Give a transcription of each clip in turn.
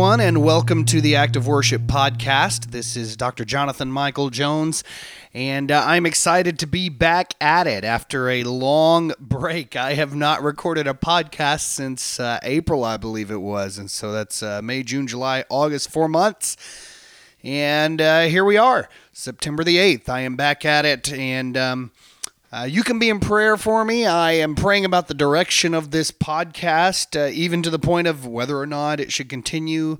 Everyone, and welcome to the Act of Worship podcast. This is Dr. Jonathan Michael Jones, and uh, I'm excited to be back at it after a long break. I have not recorded a podcast since uh, April, I believe it was, and so that's uh, May, June, July, August, four months. And uh, here we are, September the 8th. I am back at it, and um, uh, you can be in prayer for me. I am praying about the direction of this podcast, uh, even to the point of whether or not it should continue.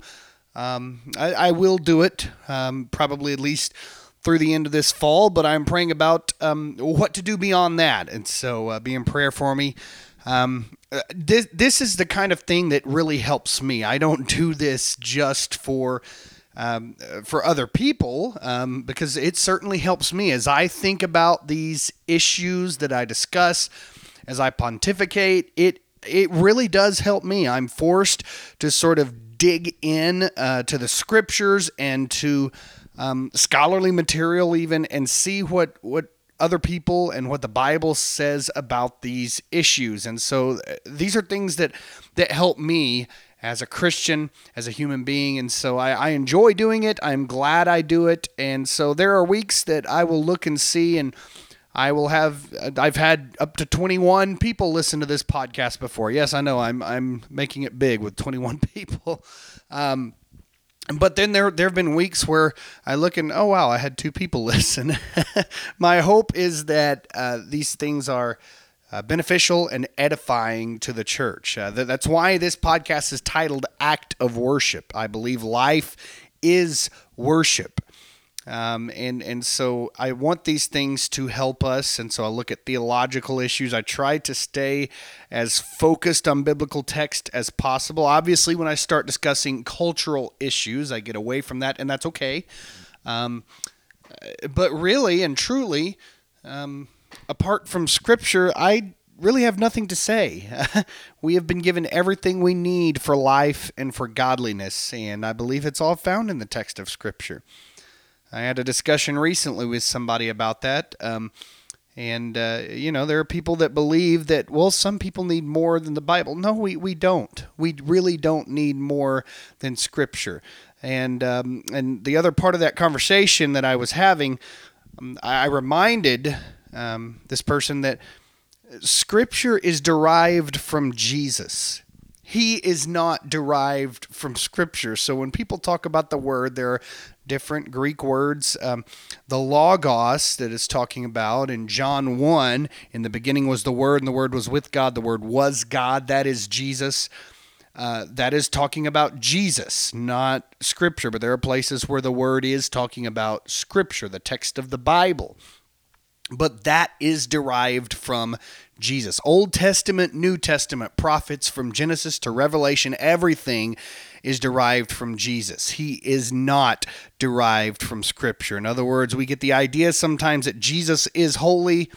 Um, I, I, will do it, um, probably at least through the end of this fall, but I'm praying about um, what to do beyond that. And so uh, be in prayer for me. Um, uh, this, this is the kind of thing that really helps me. I don't do this just for um, for other people um, because it certainly helps me as I think about these issues that I discuss, as I pontificate. It it really does help me. I'm forced to sort of dig in uh, to the scriptures and to um, scholarly material even and see what what other people and what the Bible says about these issues. And so uh, these are things that that help me as a Christian, as a human being. And so I, I, enjoy doing it. I'm glad I do it. And so there are weeks that I will look and see, and I will have, I've had up to 21 people listen to this podcast before. Yes, I know I'm, I'm making it big with 21 people. Um, but then there there have been weeks where I look and oh wow I had two people listen. My hope is that uh, these things are uh, beneficial and edifying to the church. Uh, th- that's why this podcast is titled Act of Worship. I believe life is worship. Um, and and so I want these things to help us, and so I look at theological issues. I try to stay as focused on biblical text as possible. Obviously, when I start discussing cultural issues, I get away from that, and that's okay. Um, but really and truly, um, apart from Scripture, I really have nothing to say. we have been given everything we need for life and for godliness, and I believe it's all found in the text of Scripture. I had a discussion recently with somebody about that. Um, and, uh, you know, there are people that believe that, well, some people need more than the Bible. No, we, we don't. We really don't need more than Scripture. And, um, and the other part of that conversation that I was having, um, I reminded um, this person that Scripture is derived from Jesus. He is not derived from Scripture. So when people talk about the word, there are different Greek words. Um, the Logos that is talking about in John 1, in the beginning was the Word, and the Word was with God. The Word was God. That is Jesus. Uh, that is talking about Jesus, not Scripture. But there are places where the Word is talking about Scripture, the text of the Bible but that is derived from Jesus. Old Testament, New Testament, prophets from Genesis to Revelation, everything is derived from Jesus. He is not derived from Scripture. In other words, we get the idea sometimes that Jesus is holy,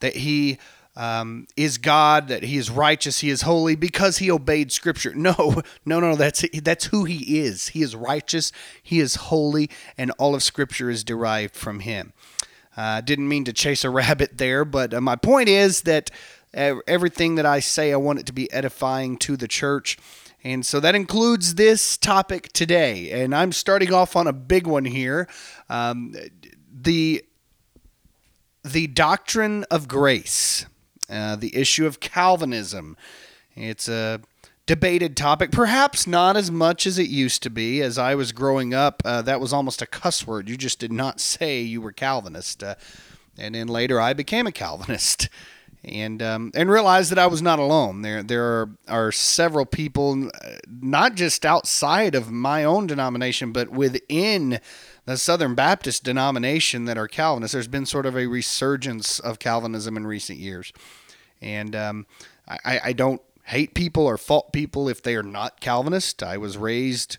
that he um, is God, that he is righteous, he is holy because he obeyed Scripture. No, no, no, that's that's who he is. He is righteous, he is holy, and all of Scripture is derived from him. Uh, didn't mean to chase a rabbit there, but uh, my point is that everything that I say, I want it to be edifying to the church. And so that includes this topic today. And I'm starting off on a big one here. Um, the, the doctrine of grace, uh, the issue of Calvinism. It's a debated topic, perhaps not as much as it used to be. As I was growing up, uh, that was almost a cuss word. You just did not say you were Calvinist. Uh, and then later, I became a Calvinist. And um, and realized that I was not alone. There there are, are several people, uh, not just outside of my own denomination, but within the Southern Baptist denomination that are Calvinists. There's been sort of a resurgence of Calvinism in recent years, and um, I, I don't hate people or fault people if they are not Calvinist. I was raised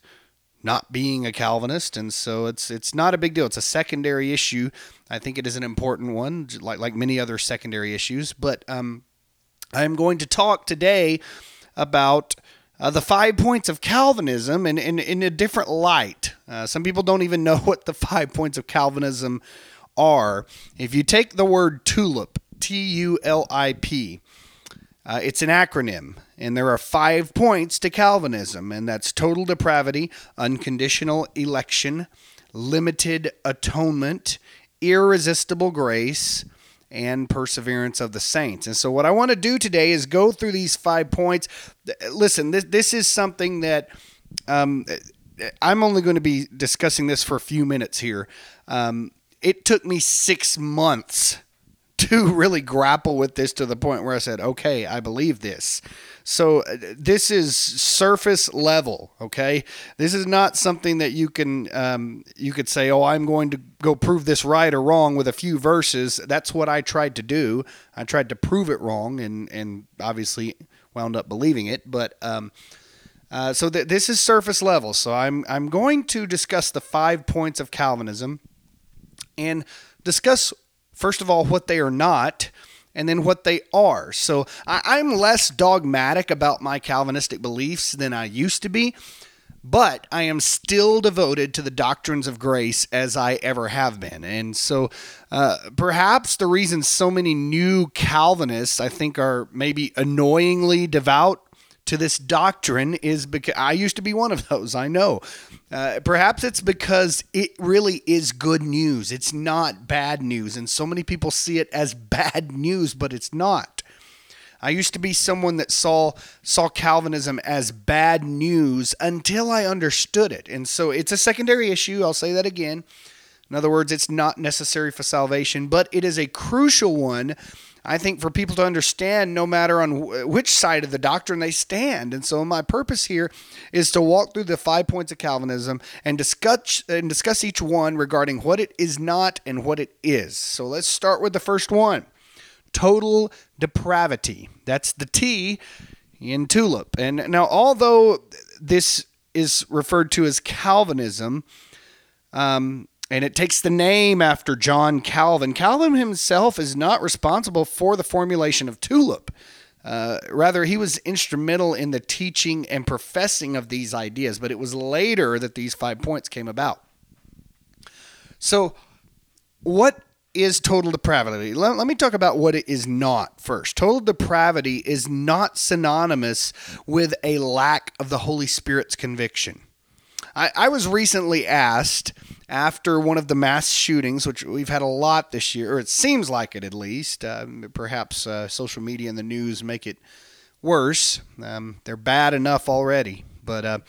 not being a Calvinist, and so it's it's not a big deal. It's a secondary issue. I think it is an important one, like like many other secondary issues. But um, I'm going to talk today about uh, the five points of Calvinism in, in, in a different light. Uh, some people don't even know what the five points of Calvinism are. If you take the word tulip, T U L I P, uh, it's an acronym, and there are five points to Calvinism, and that's total depravity, unconditional election, limited atonement, irresistible grace, and perseverance of the saints. And so, what I want to do today is go through these five points. Listen, this, this is something that um, I'm only going to be discussing this for a few minutes here. Um, it took me six months to really grapple with this to the point where I said, okay, I believe this. So uh, this is surface level, okay? This is not something that you can um, you could say, oh, I'm going to go prove this right or wrong with a few verses. That's what I tried to do. I tried to prove it wrong, and and obviously wound up believing it. But um, uh, so th- this is surface level. So I'm I'm going to discuss the five points of Calvinism and discuss First of all, what they are not, and then what they are. So I, am less dogmatic about my Calvinistic beliefs than I used to be, but I am still devoted to the doctrines of grace as I ever have been. And so uh, perhaps the reason so many new Calvinists, I think, are maybe annoyingly devout to this doctrine is because I used to be one of those. I know. Uh, perhaps it's because it really is good news. It's not bad news. And so many people see it as bad news, but it's not. I used to be someone that saw saw Calvinism as bad news until I understood it. And so it's a secondary issue. I'll say that again. In other words, it's not necessary for salvation, but it is a crucial one I think for people to understand no matter on which side of the doctrine they stand. And so my purpose here is to walk through the five points of Calvinism and discuss and discuss each one regarding what it is not and what it is. So let's start with the first one. Total depravity. That's the T in tulip. And now although this is referred to as Calvinism, um, and it takes the name after John Calvin. Calvin himself is not responsible for the formulation of tulip. Uh, rather, he was instrumental in the teaching and professing of these ideas, but it was later that these five points came about. So, what is total depravity? Let, let, me talk about what it is not first. Total depravity is not synonymous with a lack of the Holy Spirit's conviction. I, I was recently asked after one of the mass shootings, which we've had a lot this year, or it seems like it at least. Uh, perhaps uh, social media and the news make it worse. Um, they're bad enough already. But uh,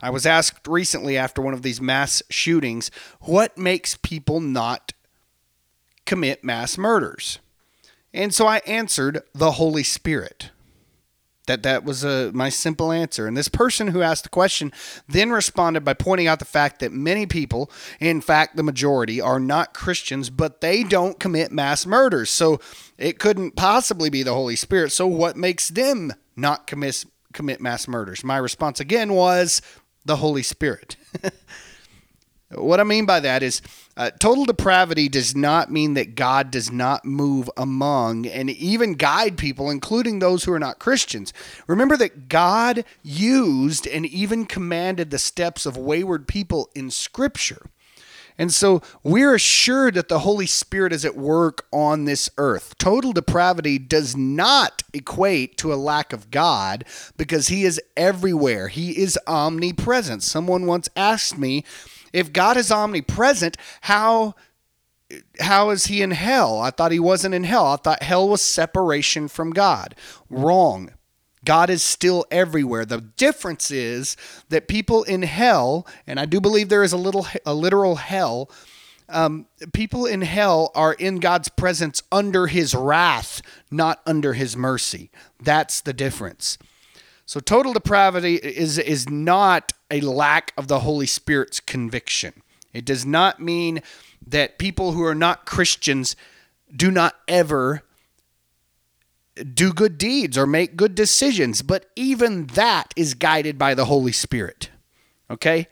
I was asked recently after one of these mass shootings, what makes people not commit mass murders? And so I answered the Holy Spirit. That that was a my simple answer. And this person who asked the question then responded by pointing out the fact that many people, in fact the majority, are not Christians, but they don't commit mass murders. So it couldn't possibly be the Holy Spirit. So what makes them not commit commit mass murders? My response again was the Holy Spirit. What I mean by that is uh, total depravity does not mean that God does not move among and even guide people, including those who are not Christians. Remember that God used and even commanded the steps of wayward people in Scripture. And so we're assured that the Holy Spirit is at work on this earth. Total depravity does not equate to a lack of God because He is everywhere, He is omnipresent. Someone once asked me, if God is omnipresent, how how is he in hell? I thought he wasn't in hell. I thought hell was separation from God. Wrong. God is still everywhere. The difference is that people in hell, and I do believe there is a little a literal hell, um, people in hell are in God's presence under his wrath, not under his mercy. That's the difference. So total depravity is is not a lack of the Holy Spirit's conviction. It does not mean that people who are not Christians do not ever do good deeds or make good decisions, but even that is guided by the Holy Spirit. Okay?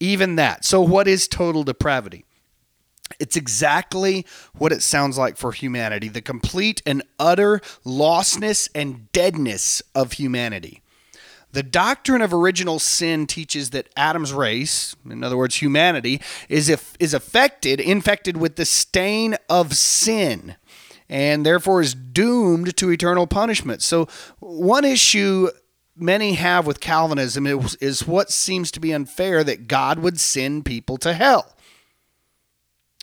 even that. So, what is total depravity? It's exactly what it sounds like for humanity the complete and utter lostness and deadness of humanity. The doctrine of original sin teaches that Adam's race, in other words, humanity, is, if, is affected, infected with the stain of sin and therefore is doomed to eternal punishment. So, one issue many have with Calvinism is, is what seems to be unfair that God would send people to hell.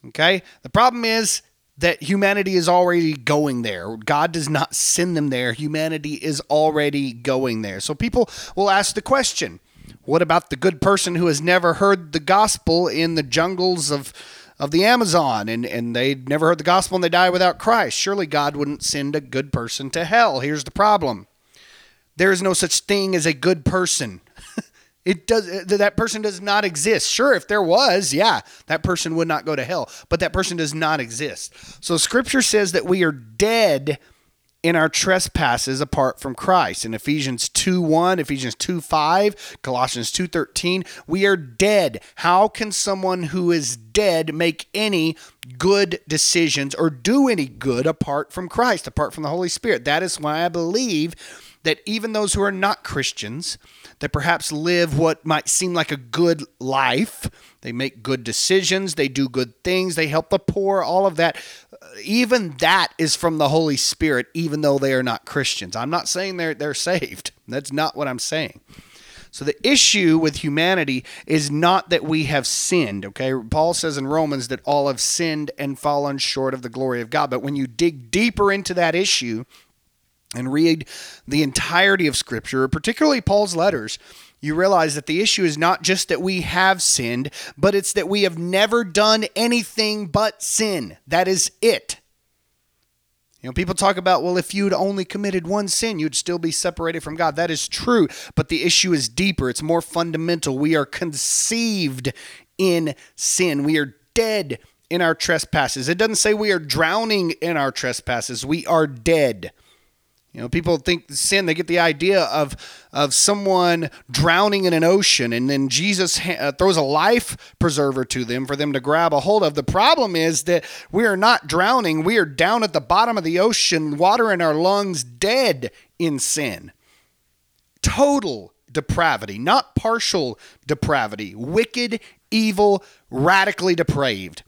Okay? The problem is that humanity is already going there. God does not send them there. Humanity is already going there. So people will ask the question what about the good person who has never heard the gospel in the jungles of, of the Amazon and, and they never heard the gospel and they die without Christ? Surely God wouldn't send a good person to hell. Here's the problem there is no such thing as a good person. It does uh, that person does not exist. Sure, if there was, yeah, that person would not go to hell, but that person does not exist. So scripture says that we are dead in our trespasses apart from Christ. In Ephesians 2 1, Ephesians 2 5, Colossians 2 13, we are dead. How can someone who is dead make any good decisions or do any good apart from Christ, apart from the Holy Spirit? That is why I believe that even those who are not Christians, that perhaps live what might seem like a good life, they make good decisions, they do good things, they help the poor, all of that, uh, even that is from the Holy Spirit, even though they are not Christians. I'm not saying they're, they're saved. That's not what I'm saying. So the issue with humanity is not that we have sinned, okay? Paul says in Romans that all have sinned and fallen short of the glory of God. But when you dig deeper into that issue, and read the entirety of Scripture, particularly Paul's letters, you realize that the issue is not just that we have sinned, but it's that we have never done anything but sin. That is it. You know, people talk about, well, if you'd only committed one sin, you'd still be separated from God. That is true, but the issue is deeper. It's more fundamental. We are conceived in sin, we are dead in our trespasses. It doesn't say we are drowning in our trespasses, we are dead. You know, people think sin, they get the idea of, of someone drowning in an ocean, and then Jesus ha- uh, throws a life preserver to them for them to grab a hold of. The problem is that we are not drowning, we are down at the bottom of the ocean, water in our lungs, dead in sin. Total depravity, not partial depravity, wicked, evil, radically depraved.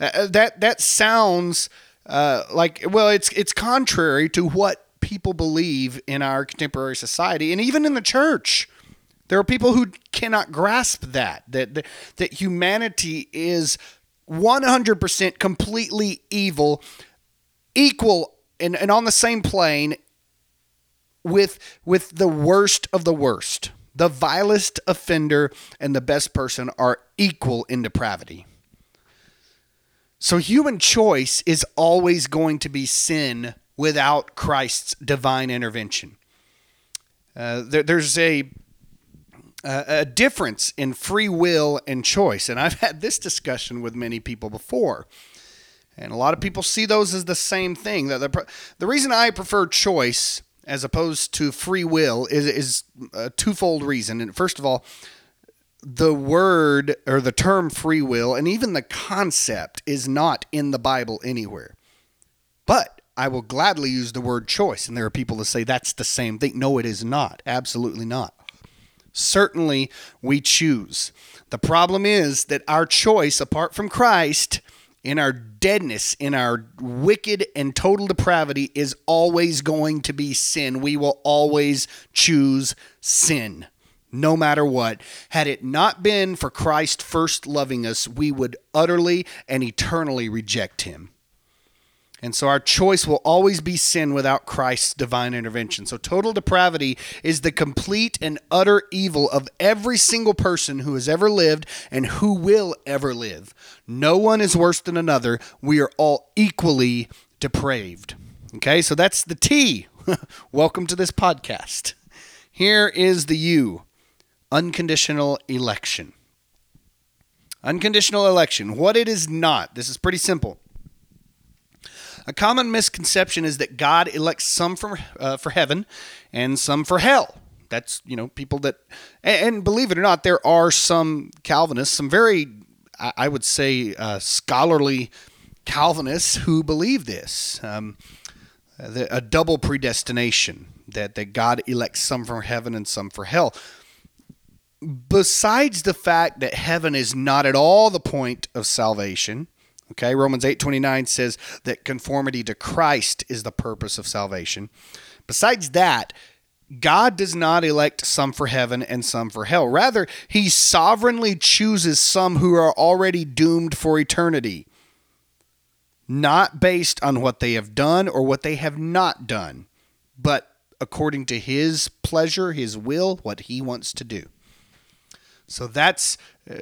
Uh, that, that sounds uh, like well it's it's contrary to what people believe in our contemporary society and even in the church. There are people who cannot grasp that that that, that humanity is 100% completely evil equal and, and on the same plane with with the worst of the worst. The vilest offender and the best person are equal in depravity so human choice is always going to be sin without Christ's divine intervention. Uh, there, there's a a difference in free will and choice, and I've had this discussion with many people before. And a lot of people see those as the same thing. The, the, the reason I prefer choice as opposed to free will is, is a twofold reason. And first of all, the word or the term free will and even the concept is not in the Bible anywhere. But I will gladly use the word choice. And there are people that say that's the same thing. No, it is not. Absolutely not. Certainly, we choose. The problem is that our choice, apart from Christ, in our deadness, in our wicked and total depravity, is always going to be sin. We will always choose sin no matter what. Had it not been for Christ first loving us, we would utterly and eternally reject him. And so our choice will always be sin without Christ's divine intervention. So total depravity is the complete and utter evil of every single person who has ever lived and who will ever live. No one is worse than another. We are all equally depraved. Okay, so that's the T. Welcome to this podcast. Here is the U unconditional election. Unconditional election. What it is not. This is pretty simple. A common misconception is that God elects some for, uh, for heaven and some for hell. That's, you know, people that, and, and believe it or not, there are some Calvinists, some very, I, I would say, uh, scholarly Calvinists who believe this. Um, a double predestination that, that God elects some for heaven and some for hell. Besides the fact that heaven is not at all the point of salvation, okay, Romans 8:29 says that conformity to Christ is the purpose of salvation. Besides that, God does not elect some for heaven and some for hell. Rather, he sovereignly chooses some who are already doomed for eternity not based on what they have done or what they have not done, but according to his pleasure, his will, what he wants to do. So that's uh,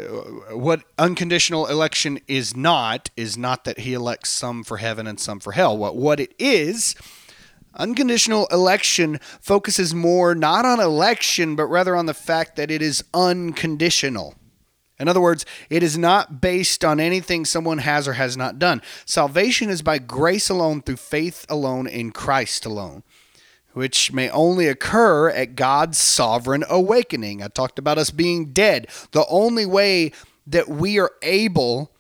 what unconditional election is not is not that he elects some for heaven and some for hell. What what it is Unconditional election focuses more not on election, but rather on the fact that it is unconditional. In other words, it is not based on anything someone has or has not done. Salvation is by grace alone, through faith alone, in Christ alone, which may only occur at God's sovereign awakening. I talked about us being dead. The only way that we are able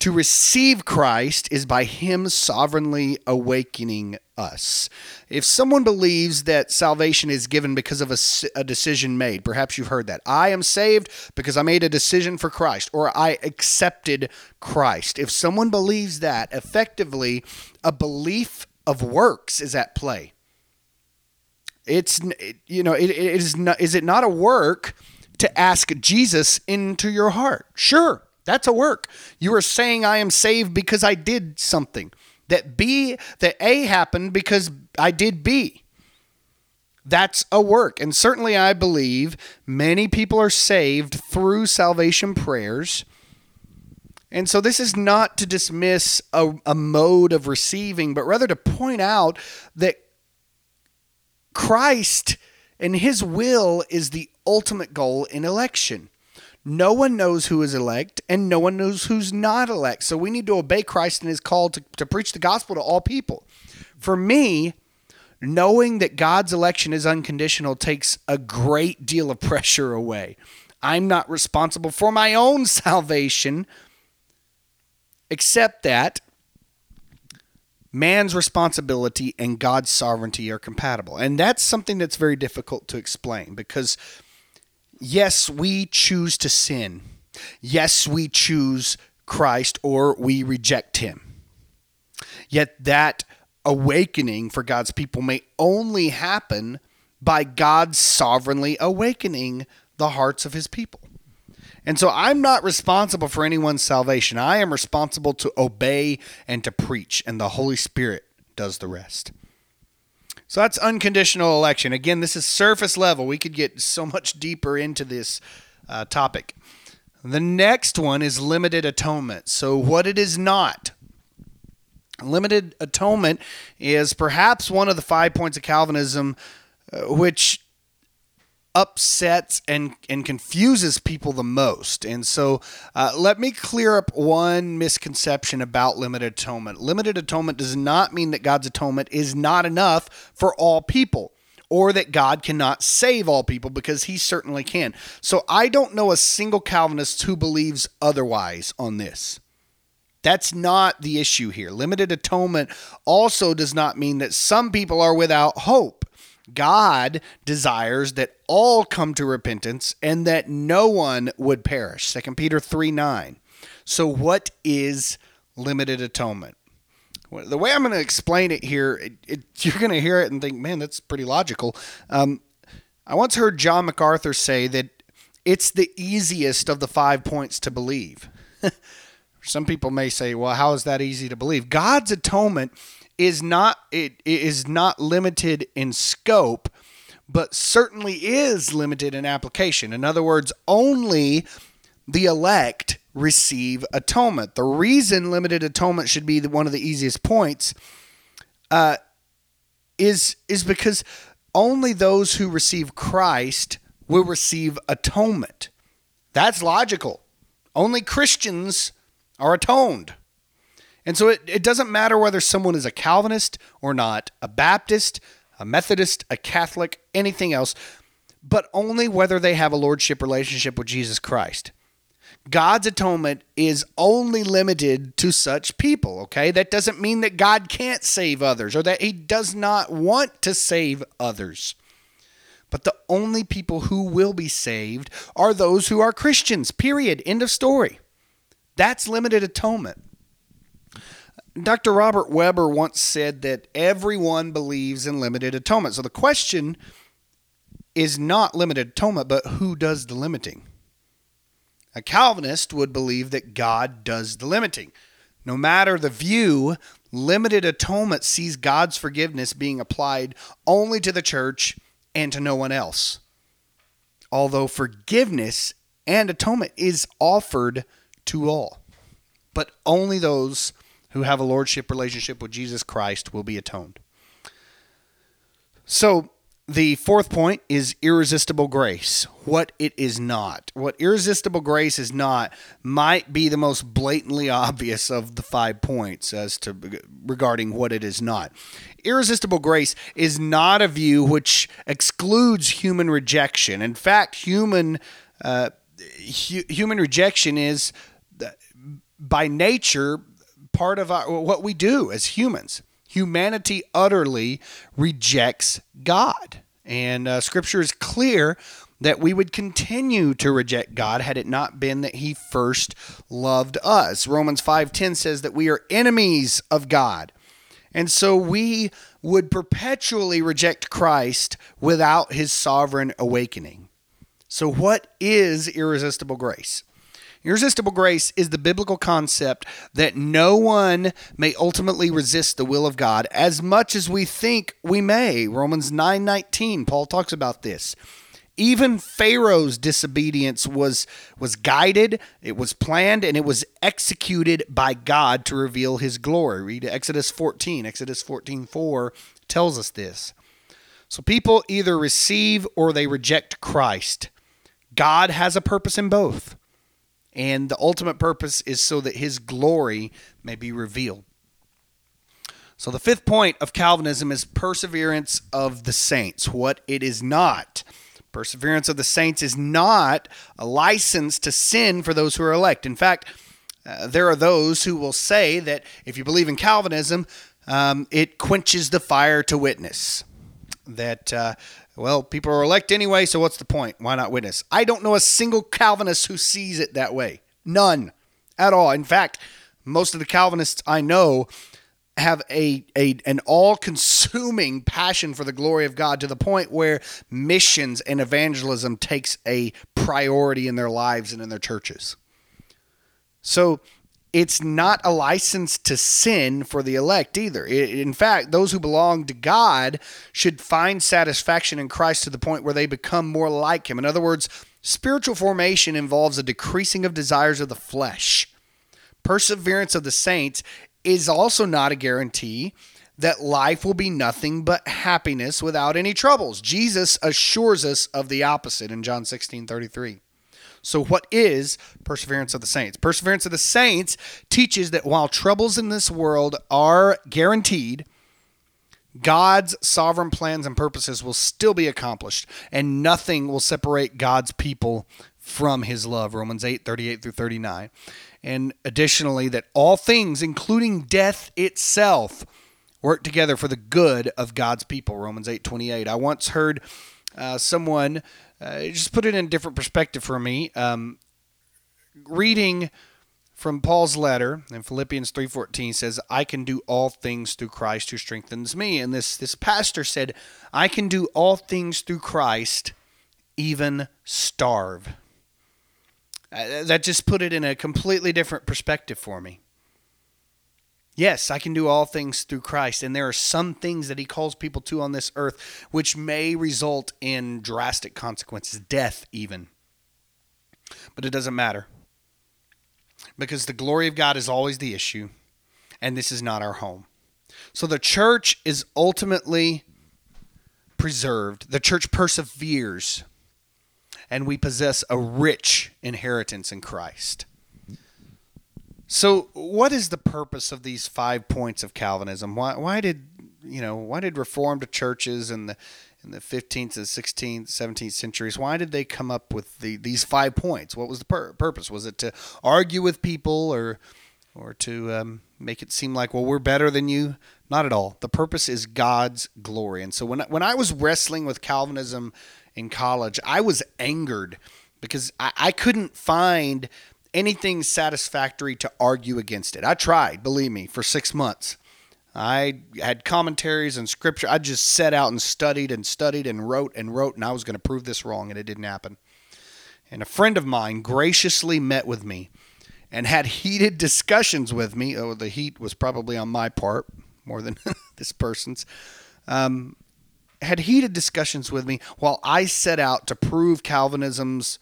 to receive Christ is by Him sovereignly awakening us. If someone believes that salvation is given because of a, a, decision made, perhaps you've heard that. I am saved because I made a decision for Christ or I accepted Christ. If someone believes that, effectively, a belief of works is at play. It's, you know, it, it is not, is it not a work to ask Jesus into your heart? Sure. That's a work. You are saying I am saved because I did something. That B that A happened because I did B. That's a work. And certainly I believe many people are saved through salvation prayers. And so this is not to dismiss a, a mode of receiving, but rather to point out that Christ and his will is the ultimate goal in election. No one knows who is elect, and no one knows who's not elect. So we need to obey Christ and his call to, to preach the gospel to all people. For me, knowing that God's election is unconditional takes a great deal of pressure away. I'm not responsible for my own salvation, except that man's responsibility and God's sovereignty are compatible. And that's something that's very difficult to explain because yes, we choose to sin. Yes, we choose Christ or we reject him. Yet that awakening for God's people may only happen by God sovereignly awakening the hearts of his people. And so I'm not responsible for anyone's salvation. I am responsible to obey and to preach, and the Holy Spirit does the rest. So that's unconditional election. Again, this is surface level. We could get so much deeper into this uh, topic. The next one is limited atonement. So, what it is not. Limited atonement is perhaps one of the five points of Calvinism, uh, which upsets and, and confuses people the most. And so uh, let me clear up one misconception about limited atonement. Limited atonement does not mean that God's atonement is not enough for all people. Or that God cannot save all people because he certainly can. So I don't know a single Calvinist who believes otherwise on this. That's not the issue here. Limited atonement also does not mean that some people are without hope. God desires that all come to repentance and that no one would perish. 2 Peter 3 9. So, what is limited atonement? The way I'm going to explain it here, it, it, you're going to hear it and think, man, that's pretty logical. Um, I once heard John MacArthur say that it's the easiest of the five points to believe. Some people may say, well, how is that easy to believe? God's atonement is not it, is not limited in scope but certainly is limited in application. In other words only the elect receive atonement. The reason limited atonement should be one of the easiest points uh, is is because only those who receive Christ will receive atonement. That's logical. Only Christians are atoned and so it, it doesn't matter whether someone is a Calvinist or not, a Baptist, a Methodist, a Catholic, anything else. but only whether they have a lordship relationship with Jesus Christ. God's atonement is only limited to such people, okay? That doesn't mean that God can't save others or that he does not want to save others. But the only people who will be saved are those who are Christians, period. End of story. That's limited atonement. Dr. Robert Weber once said that everyone believes in limited atonement. So the question is not limited atonement, but who does the limiting? A Calvinist would believe that God does the limiting. No matter the view, limited atonement sees God's forgiveness being applied only to the church and to no one else. Although forgiveness and atonement is offered to all, but only those who have a lordship relationship with Jesus Christ will be atoned. So, the fourth point is irresistible grace. What it is not. What irresistible grace is not might be the most blatantly obvious of the five points as to regarding what it is not. Irresistible grace is not a view which excludes human rejection. In fact, human uh, hu- human rejection is by nature part of our, what we do as humans. Humanity utterly rejects God. And uh, scripture is clear that we would continue to reject God had it not been that he first loved us. Romans 5:10 says that we are enemies of God. And so we would perpetually reject Christ without his sovereign awakening. So what is irresistible grace? Irresistible grace is the biblical concept that no one may ultimately resist the will of God as much as we think we may. Romans 9:19, Paul talks about this. Even Pharaoh's disobedience was was guided, it was planned and it was executed by God to reveal his glory. Read Exodus 14. Exodus 14:4 tells us this. So people either receive or they reject Christ. God has a purpose in both. And the ultimate purpose is so that his glory may be revealed. So, the fifth point of Calvinism is perseverance of the saints, what it is not. Perseverance of the saints is not a license to sin for those who are elect. In fact, uh, there are those who will say that if you believe in Calvinism, um, it quenches the fire to witness. That uh, well, people are elect anyway, so what's the point? Why not witness? I don't know a single Calvinist who sees it that way. None at all. In fact, most of the Calvinists I know have a, a an all-consuming passion for the glory of God to the point where missions and evangelism takes a priority in their lives and in their churches. So it's not a license to sin for the elect either. In fact, those who belong to God should find satisfaction in Christ to the point where they become more like Him. In other words, spiritual formation involves a decreasing of desires of the flesh. Perseverance of the saints is also not a guarantee that life will be nothing but happiness without any troubles. Jesus assures us of the opposite in John 16 33. So, what is perseverance of the saints? Perseverance of the saints teaches that while troubles in this world are guaranteed, God's sovereign plans and purposes will still be accomplished, and nothing will separate God's people from his love. Romans 8 38 through 39. And additionally, that all things, including death itself, work together for the good of God's people. Romans 8 28. I once heard uh, someone uh, just put it in a different perspective for me. Um, reading from Paul's letter in Philippians 3:14 says, "I can do all things through Christ who strengthens me." And this this pastor said, "I can do all things through Christ, even starve." Uh, that just put it in a completely different perspective for me. Yes, I can do all things through Christ. And there are some things that he calls people to on this earth which may result in drastic consequences, death even. But it doesn't matter because the glory of God is always the issue, and this is not our home. So the church is ultimately preserved, the church perseveres, and we possess a rich inheritance in Christ. So, what is the purpose of these five points of Calvinism? Why, why did you know why did Reformed churches and the in the 15th and 16th, 17th centuries, why did they come up with the, these five points? What was the pur- purpose? Was it to argue with people or or to um, make it seem like, well, we're better than you? Not at all. The purpose is God's glory. And so when when I was wrestling with Calvinism in college, I was angered because I, I couldn't find anything satisfactory to argue against it. I tried, believe me, for six months. I had commentaries and scripture. I just set out and studied and studied and wrote and wrote, and I was going to prove this wrong, and it didn't happen. And a friend of mine graciously met with me and had heated discussions with me. Oh, the heat was probably on my part more than this person's. Um, had heated discussions with me while I set out to prove Calvinism's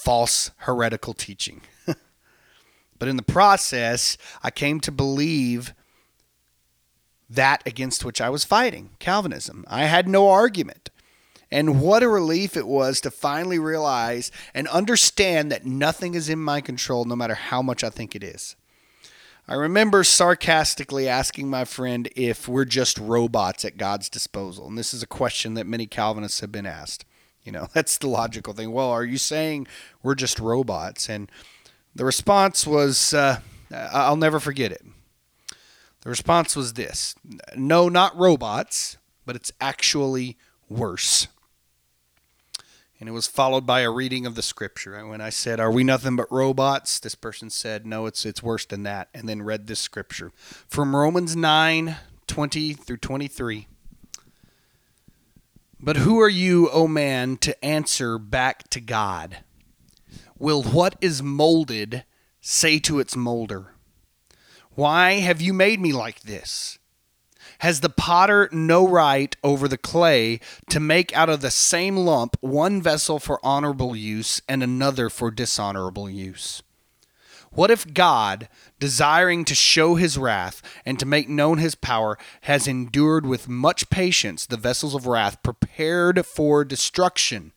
false heretical teaching. but in the process, I came to believe that against which I was fighting Calvinism. I had no argument. And what a relief it was to finally realize and understand that nothing is in my control, no matter how much I think it is. I remember sarcastically asking my friend if we're just robots at God's disposal. And this is a question that many Calvinists have been asked. You know, that's the logical thing. Well, are you saying we're just robots? And the response was uh, I'll never forget it. The response was this No, not robots, but it's actually worse. And it was followed by a reading of the scripture. And when I said, Are we nothing but robots? This person said, No, it's, it's worse than that. And then read this scripture from Romans 9 20 through 23. But who are you, O man, to answer back to God? Will what is molded say to its molder, why have you made me like this? Has the potter no right over the clay to make out of the same lump one vessel for honorable use and another for dishonorable use? What if God, desiring to show his wrath and to make known his power, has endured with much patience the vessels of wrath prepared for destruction,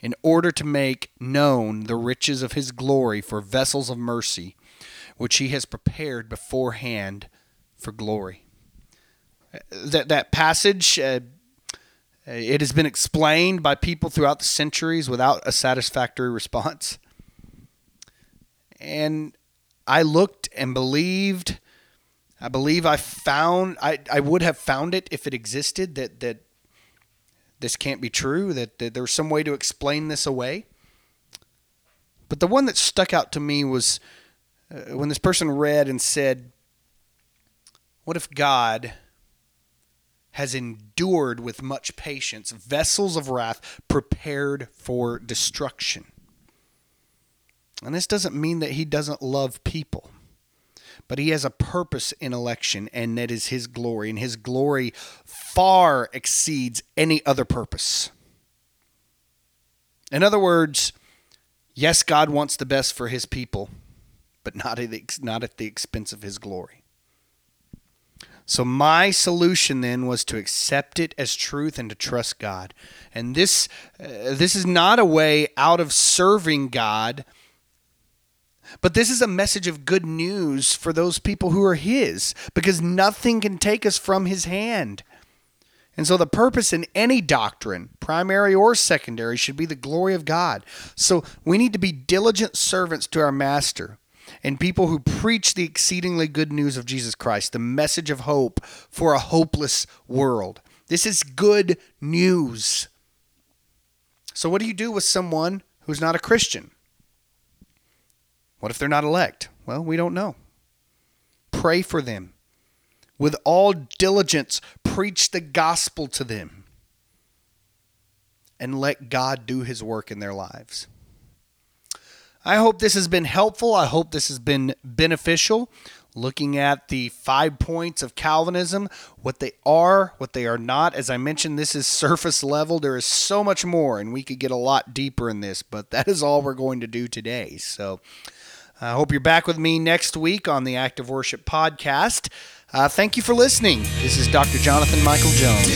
in order to make known the riches of his glory for vessels of mercy? which he has prepared beforehand for glory. That, that passage, uh, it has been explained by people throughout the centuries without a satisfactory response. And I looked and believed. I believe I found I, I would have found it if it existed that that this can't be true that, that there's some way to explain this away. But the one that stuck out to me was uh, when this person read and said, What if God has endured with much patience vessels of wrath prepared for destruction? And this doesn't mean that he doesn't love people, but he has a purpose in election, and that is his glory. And his glory far exceeds any other purpose. In other words, yes, God wants the best for his people, but not at the, not at the expense of his glory. So my solution then was to accept it as truth and to trust God. And this uh, this is not a way out of serving God, but this is a message of good news for those people who are his because nothing can take us from his hand. And so the purpose in any doctrine, primary or secondary, should be the glory of God. So we need to be diligent servants to our master and people who preach the exceedingly good news of Jesus Christ, the message of hope for a hopeless world. This is good news. So, what do you do with someone who's not a Christian? What if they're not elect? Well, we don't know. Pray for them. With all diligence, preach the gospel to them. And let God do his work in their lives. I hope this has been helpful. I hope this has been beneficial. Looking at the five points of Calvinism, what they are, what they are not. As I mentioned, this is surface level. There is so much more, and we could get a lot deeper in this, but that is all we're going to do today. So I hope you're back with me next week on the Act of Worship Podcast. Uh, thank you for listening. This is Dr. Jonathan Michael Jones.